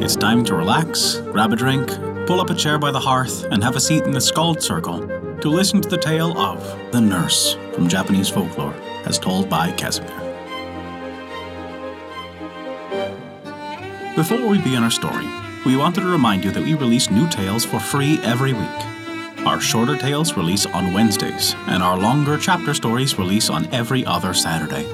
It's time to relax, grab a drink, pull up a chair by the hearth, and have a seat in the Skald Circle to listen to the tale of The Nurse from Japanese folklore, as told by Casimir. Before we begin our story, we wanted to remind you that we release new tales for free every week. Our shorter tales release on Wednesdays, and our longer chapter stories release on every other Saturday.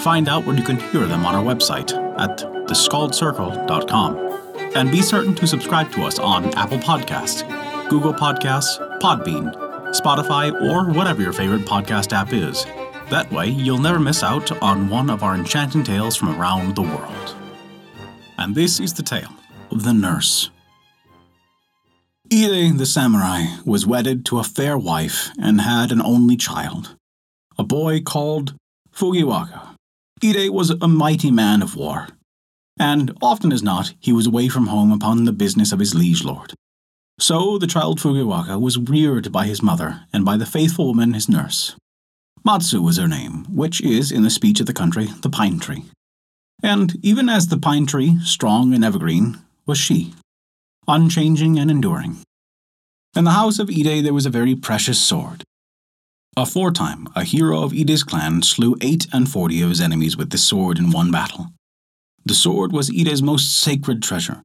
Find out where you can hear them on our website at theskaldscircle.com. And be certain to subscribe to us on Apple Podcasts, Google Podcasts, Podbean, Spotify, or whatever your favorite podcast app is. That way, you'll never miss out on one of our enchanting tales from around the world. And this is the tale of the nurse. Ide the samurai was wedded to a fair wife and had an only child, a boy called Fukuwaka. Ide was a mighty man of war and often as not, he was away from home upon the business of his liege lord. So the child Fukuwaka was reared by his mother and by the faithful woman his nurse. Matsu was her name, which is, in the speech of the country, the pine tree. And even as the pine tree, strong and evergreen, was she, unchanging and enduring. In the house of Ide there was a very precious sword. Aforetime, a hero of Ide's clan slew eight and forty of his enemies with this sword in one battle. The sword was Ide's most sacred treasure.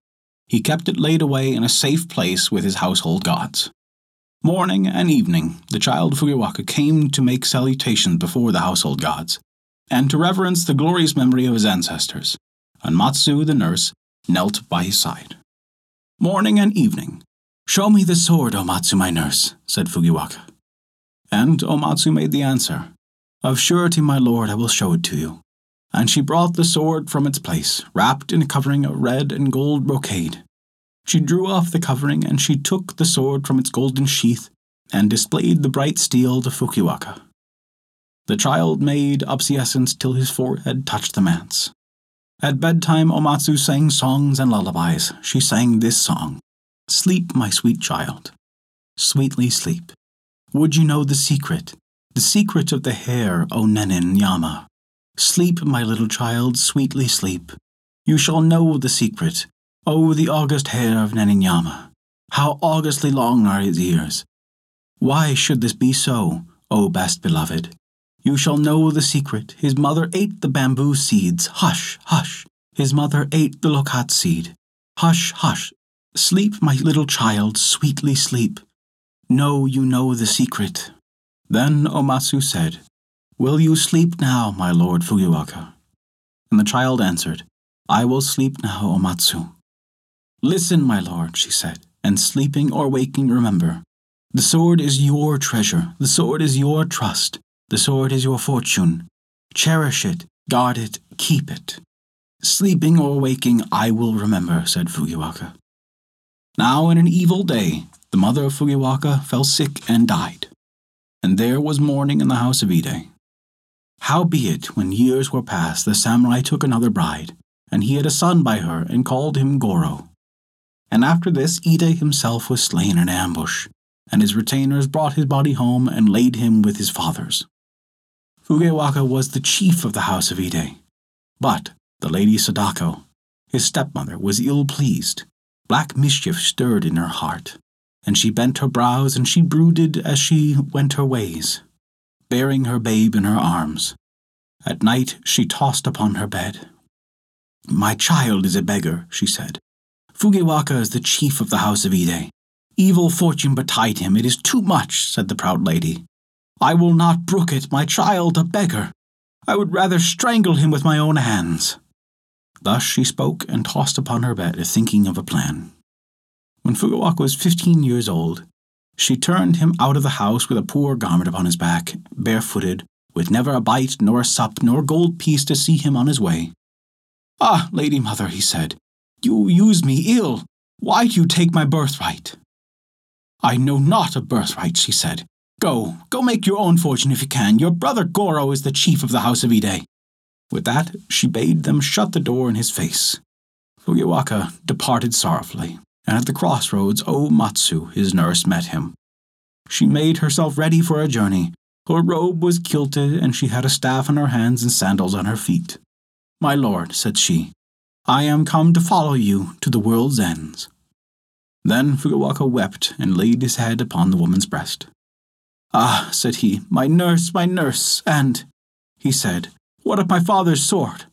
He kept it laid away in a safe place with his household gods. Morning and evening, the child Fukuwaka came to make salutations before the household gods, and to reverence the glorious memory of his ancestors, and Matsu, the nurse, knelt by his side. Morning and evening, Show me the sword, O Matsu, my nurse, said Fukuwaka. And Omatsu made the answer, Of surety, my lord, I will show it to you and she brought the sword from its place, wrapped in a covering of red and gold brocade. She drew off the covering, and she took the sword from its golden sheath, and displayed the bright steel to Fukuwaka. The child made obeisance till his forehead touched the manse. At bedtime, Omatsu sang songs and lullabies. She sang this song Sleep, my sweet child. Sweetly sleep. Would you know the secret? The secret of the hare, O Nenin Yama? Sleep, my little child, sweetly sleep. You shall know the secret. O the august hare of Nenin Yama. How augustly long are his ears! Why should this be so, O best beloved? You shall know the secret. His mother ate the bamboo seeds. Hush, hush. His mother ate the loquat seed. Hush, hush. Sleep, my little child, sweetly sleep. Know you know the secret. Then Omatsu said, Will you sleep now, my lord Fukuwaka? And the child answered, I will sleep now, Omatsu. Listen, my lord, she said, and sleeping or waking, remember. The sword is your treasure, the sword is your trust, the sword is your fortune. Cherish it, guard it, keep it. Sleeping or waking, I will remember, said Fukuwaka. Now, in an evil day, the mother of Fukuwaka fell sick and died. And there was mourning in the house of Ide. Howbeit, when years were past, the samurai took another bride, and he had a son by her, and called him Goro. And after this, Ide himself was slain in ambush, and his retainers brought his body home and laid him with his fathers. Fukuwaka was the chief of the house of Ide, but the lady Sadako, his stepmother, was ill pleased. Black mischief stirred in her heart, and she bent her brows and she brooded as she went her ways bearing her babe in her arms. At night she tossed upon her bed. My child is a beggar, she said. Fukuwaka is the chief of the house of Ide. Evil fortune betide him. It is too much, said the proud lady. I will not brook it, my child a beggar. I would rather strangle him with my own hands. Thus she spoke and tossed upon her bed, thinking of a plan. When Fukuwaka was fifteen years old, she turned him out of the house with a poor garment upon his back, barefooted, with never a bite, nor a sup, nor gold piece to see him on his way. Ah, lady mother, he said, you use me ill. Why do you take my birthright? I know not of birthright, she said. Go, go make your own fortune if you can. Your brother Goro is the chief of the house of Ide. With that, she bade them shut the door in his face. Fukuwaka departed sorrowfully and at the crossroads O Matsu, his nurse, met him. She made herself ready for a journey. Her robe was kilted, and she had a staff in her hands and sandals on her feet. My lord, said she, I am come to follow you to the world's ends. Then Fukuwaka wept and laid his head upon the woman's breast. Ah, said he, my nurse, my nurse, and, he said, what of my father's sword?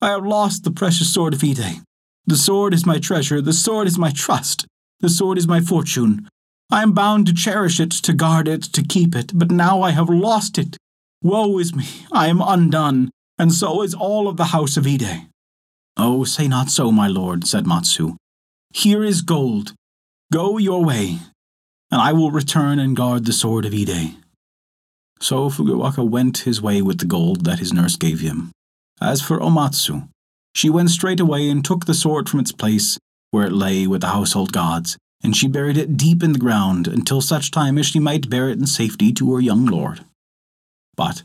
I have lost the precious sword of Ide. The sword is my treasure, the sword is my trust, the sword is my fortune. I am bound to cherish it, to guard it, to keep it, but now I have lost it. Woe is me, I am undone, and so is all of the house of Ide. Oh, say not so, my lord, said Matsu. Here is gold. Go your way, and I will return and guard the sword of Ide. So Fukuwaka went his way with the gold that his nurse gave him. As for Omatsu, she went straight away and took the sword from its place where it lay with the household gods, and she buried it deep in the ground until such time as she might bear it in safety to her young lord. But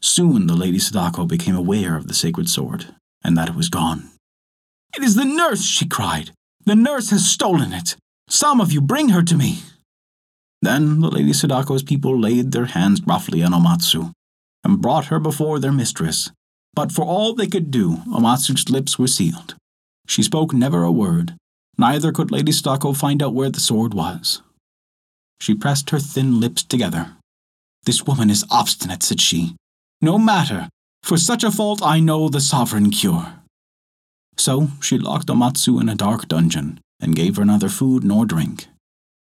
soon the Lady Sadako became aware of the sacred sword, and that it was gone. It is the nurse, she cried. The nurse has stolen it. Some of you bring her to me. Then the Lady Sadako's people laid their hands roughly on Omatsu and brought her before their mistress. But for all they could do, Omatsu's lips were sealed. She spoke never a word, neither could Lady Sadako find out where the sword was. She pressed her thin lips together. This woman is obstinate, said she. No matter, for such a fault I know the sovereign cure. So she locked Omatsu in a dark dungeon and gave her neither food nor drink.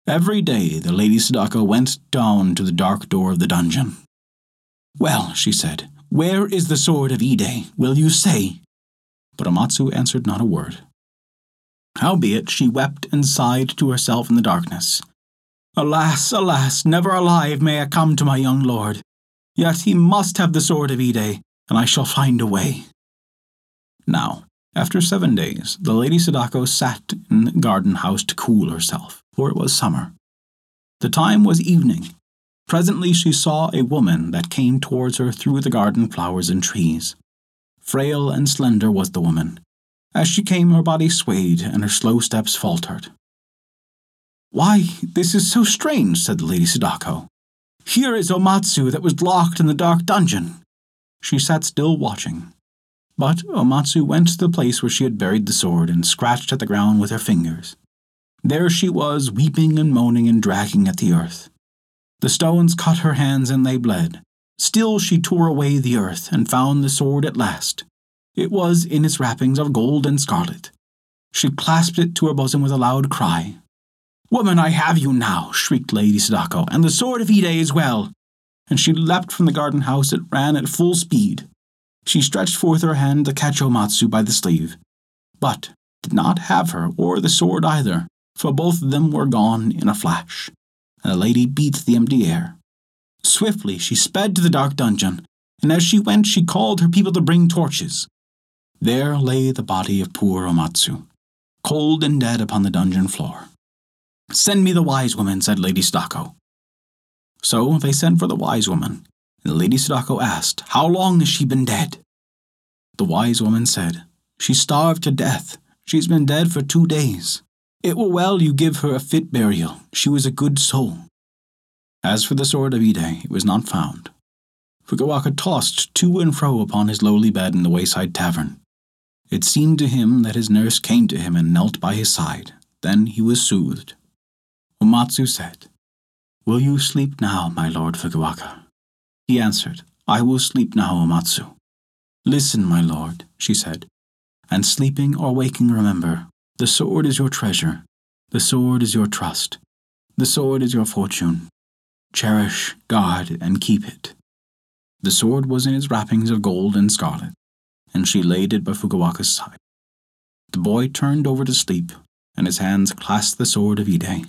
Every day the Lady Sadako went down to the dark door of the dungeon. Well, she said, where is the sword of Ide? Will you say? But Omatsu answered not a word. Howbeit she wept and sighed to herself in the darkness. Alas, alas, never alive may I come to my young lord. Yet he must have the sword of Ide, and I shall find a way. Now, after seven days, the Lady Sadako sat in the garden house to cool herself, for it was summer. The time was evening. Presently she saw a woman that came towards her through the garden flowers and trees. Frail and slender was the woman. As she came, her body swayed and her slow steps faltered. Why, this is so strange, said the Lady Sadako. Here is Omatsu that was locked in the dark dungeon. She sat still watching. But Omatsu went to the place where she had buried the sword and scratched at the ground with her fingers. There she was, weeping and moaning and dragging at the earth. The stones cut her hands and they bled. Still she tore away the earth and found the sword at last. It was in its wrappings of gold and scarlet. She clasped it to her bosom with a loud cry. Woman, I have you now, shrieked Lady Sadako, and the sword of Ide as well. And she leapt from the garden house and ran at full speed. She stretched forth her hand to catch Omatsu by the sleeve, but did not have her or the sword either, for both of them were gone in a flash, and the lady beat the empty air. Swiftly she sped to the dark dungeon, and as she went she called her people to bring torches. There lay the body of poor Omatsu, cold and dead upon the dungeon floor. Send me the wise woman, said Lady Sadako. So they sent for the wise woman, and Lady Sadako asked, How long has she been dead? The wise woman said, She starved to death. She's been dead for two days. It were well you give her a fit burial. She was a good soul. As for the sword of Ide, it was not found. Fukuwaka tossed to and fro upon his lowly bed in the wayside tavern. It seemed to him that his nurse came to him and knelt by his side. Then he was soothed. Omatsu said, Will you sleep now, my lord Fukuwaka? He answered, I will sleep now, Omatsu. Listen, my lord, she said, and sleeping or waking remember, the sword is your treasure, the sword is your trust, the sword is your fortune. Cherish, guard, and keep it. The sword was in its wrappings of gold and scarlet, and she laid it by Fukuwaka's side. The boy turned over to sleep, and his hands clasped the sword of Ide.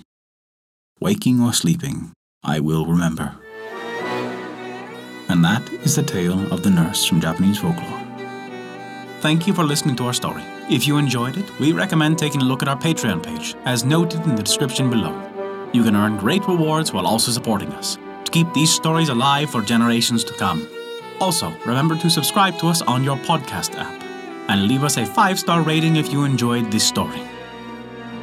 Waking or sleeping, I will remember. And that is the tale of the nurse from Japanese folklore. Thank you for listening to our story. If you enjoyed it, we recommend taking a look at our Patreon page, as noted in the description below. You can earn great rewards while also supporting us to keep these stories alive for generations to come. Also, remember to subscribe to us on your podcast app and leave us a five star rating if you enjoyed this story.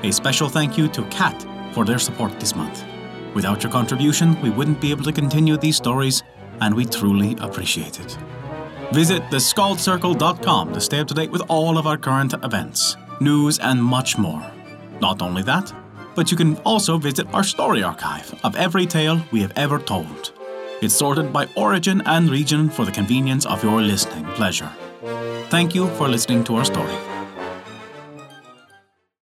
A special thank you to Kat for their support this month. Without your contribution, we wouldn't be able to continue these stories and we truly appreciate it. Visit theskaldscircle.com to stay up to date with all of our current events, news, and much more. Not only that, but you can also visit our story archive of every tale we have ever told. It's sorted by origin and region for the convenience of your listening pleasure. Thank you for listening to our story.